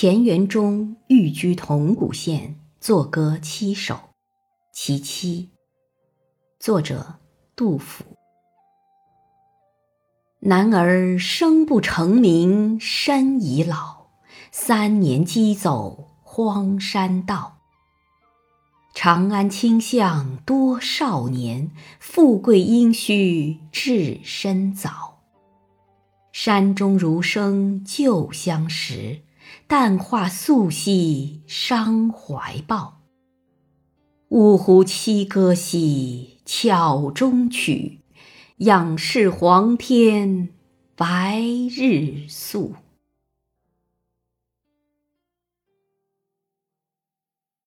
钱元中寓居铜鼓县，作歌七首，其七。作者：杜甫。男儿生不成名身已老，三年饥走荒山道。长安清相多少年，富贵应须至深早。山中如生旧相识。淡化素兮伤怀抱，五胡七歌兮巧中曲，仰视黄天白日宿。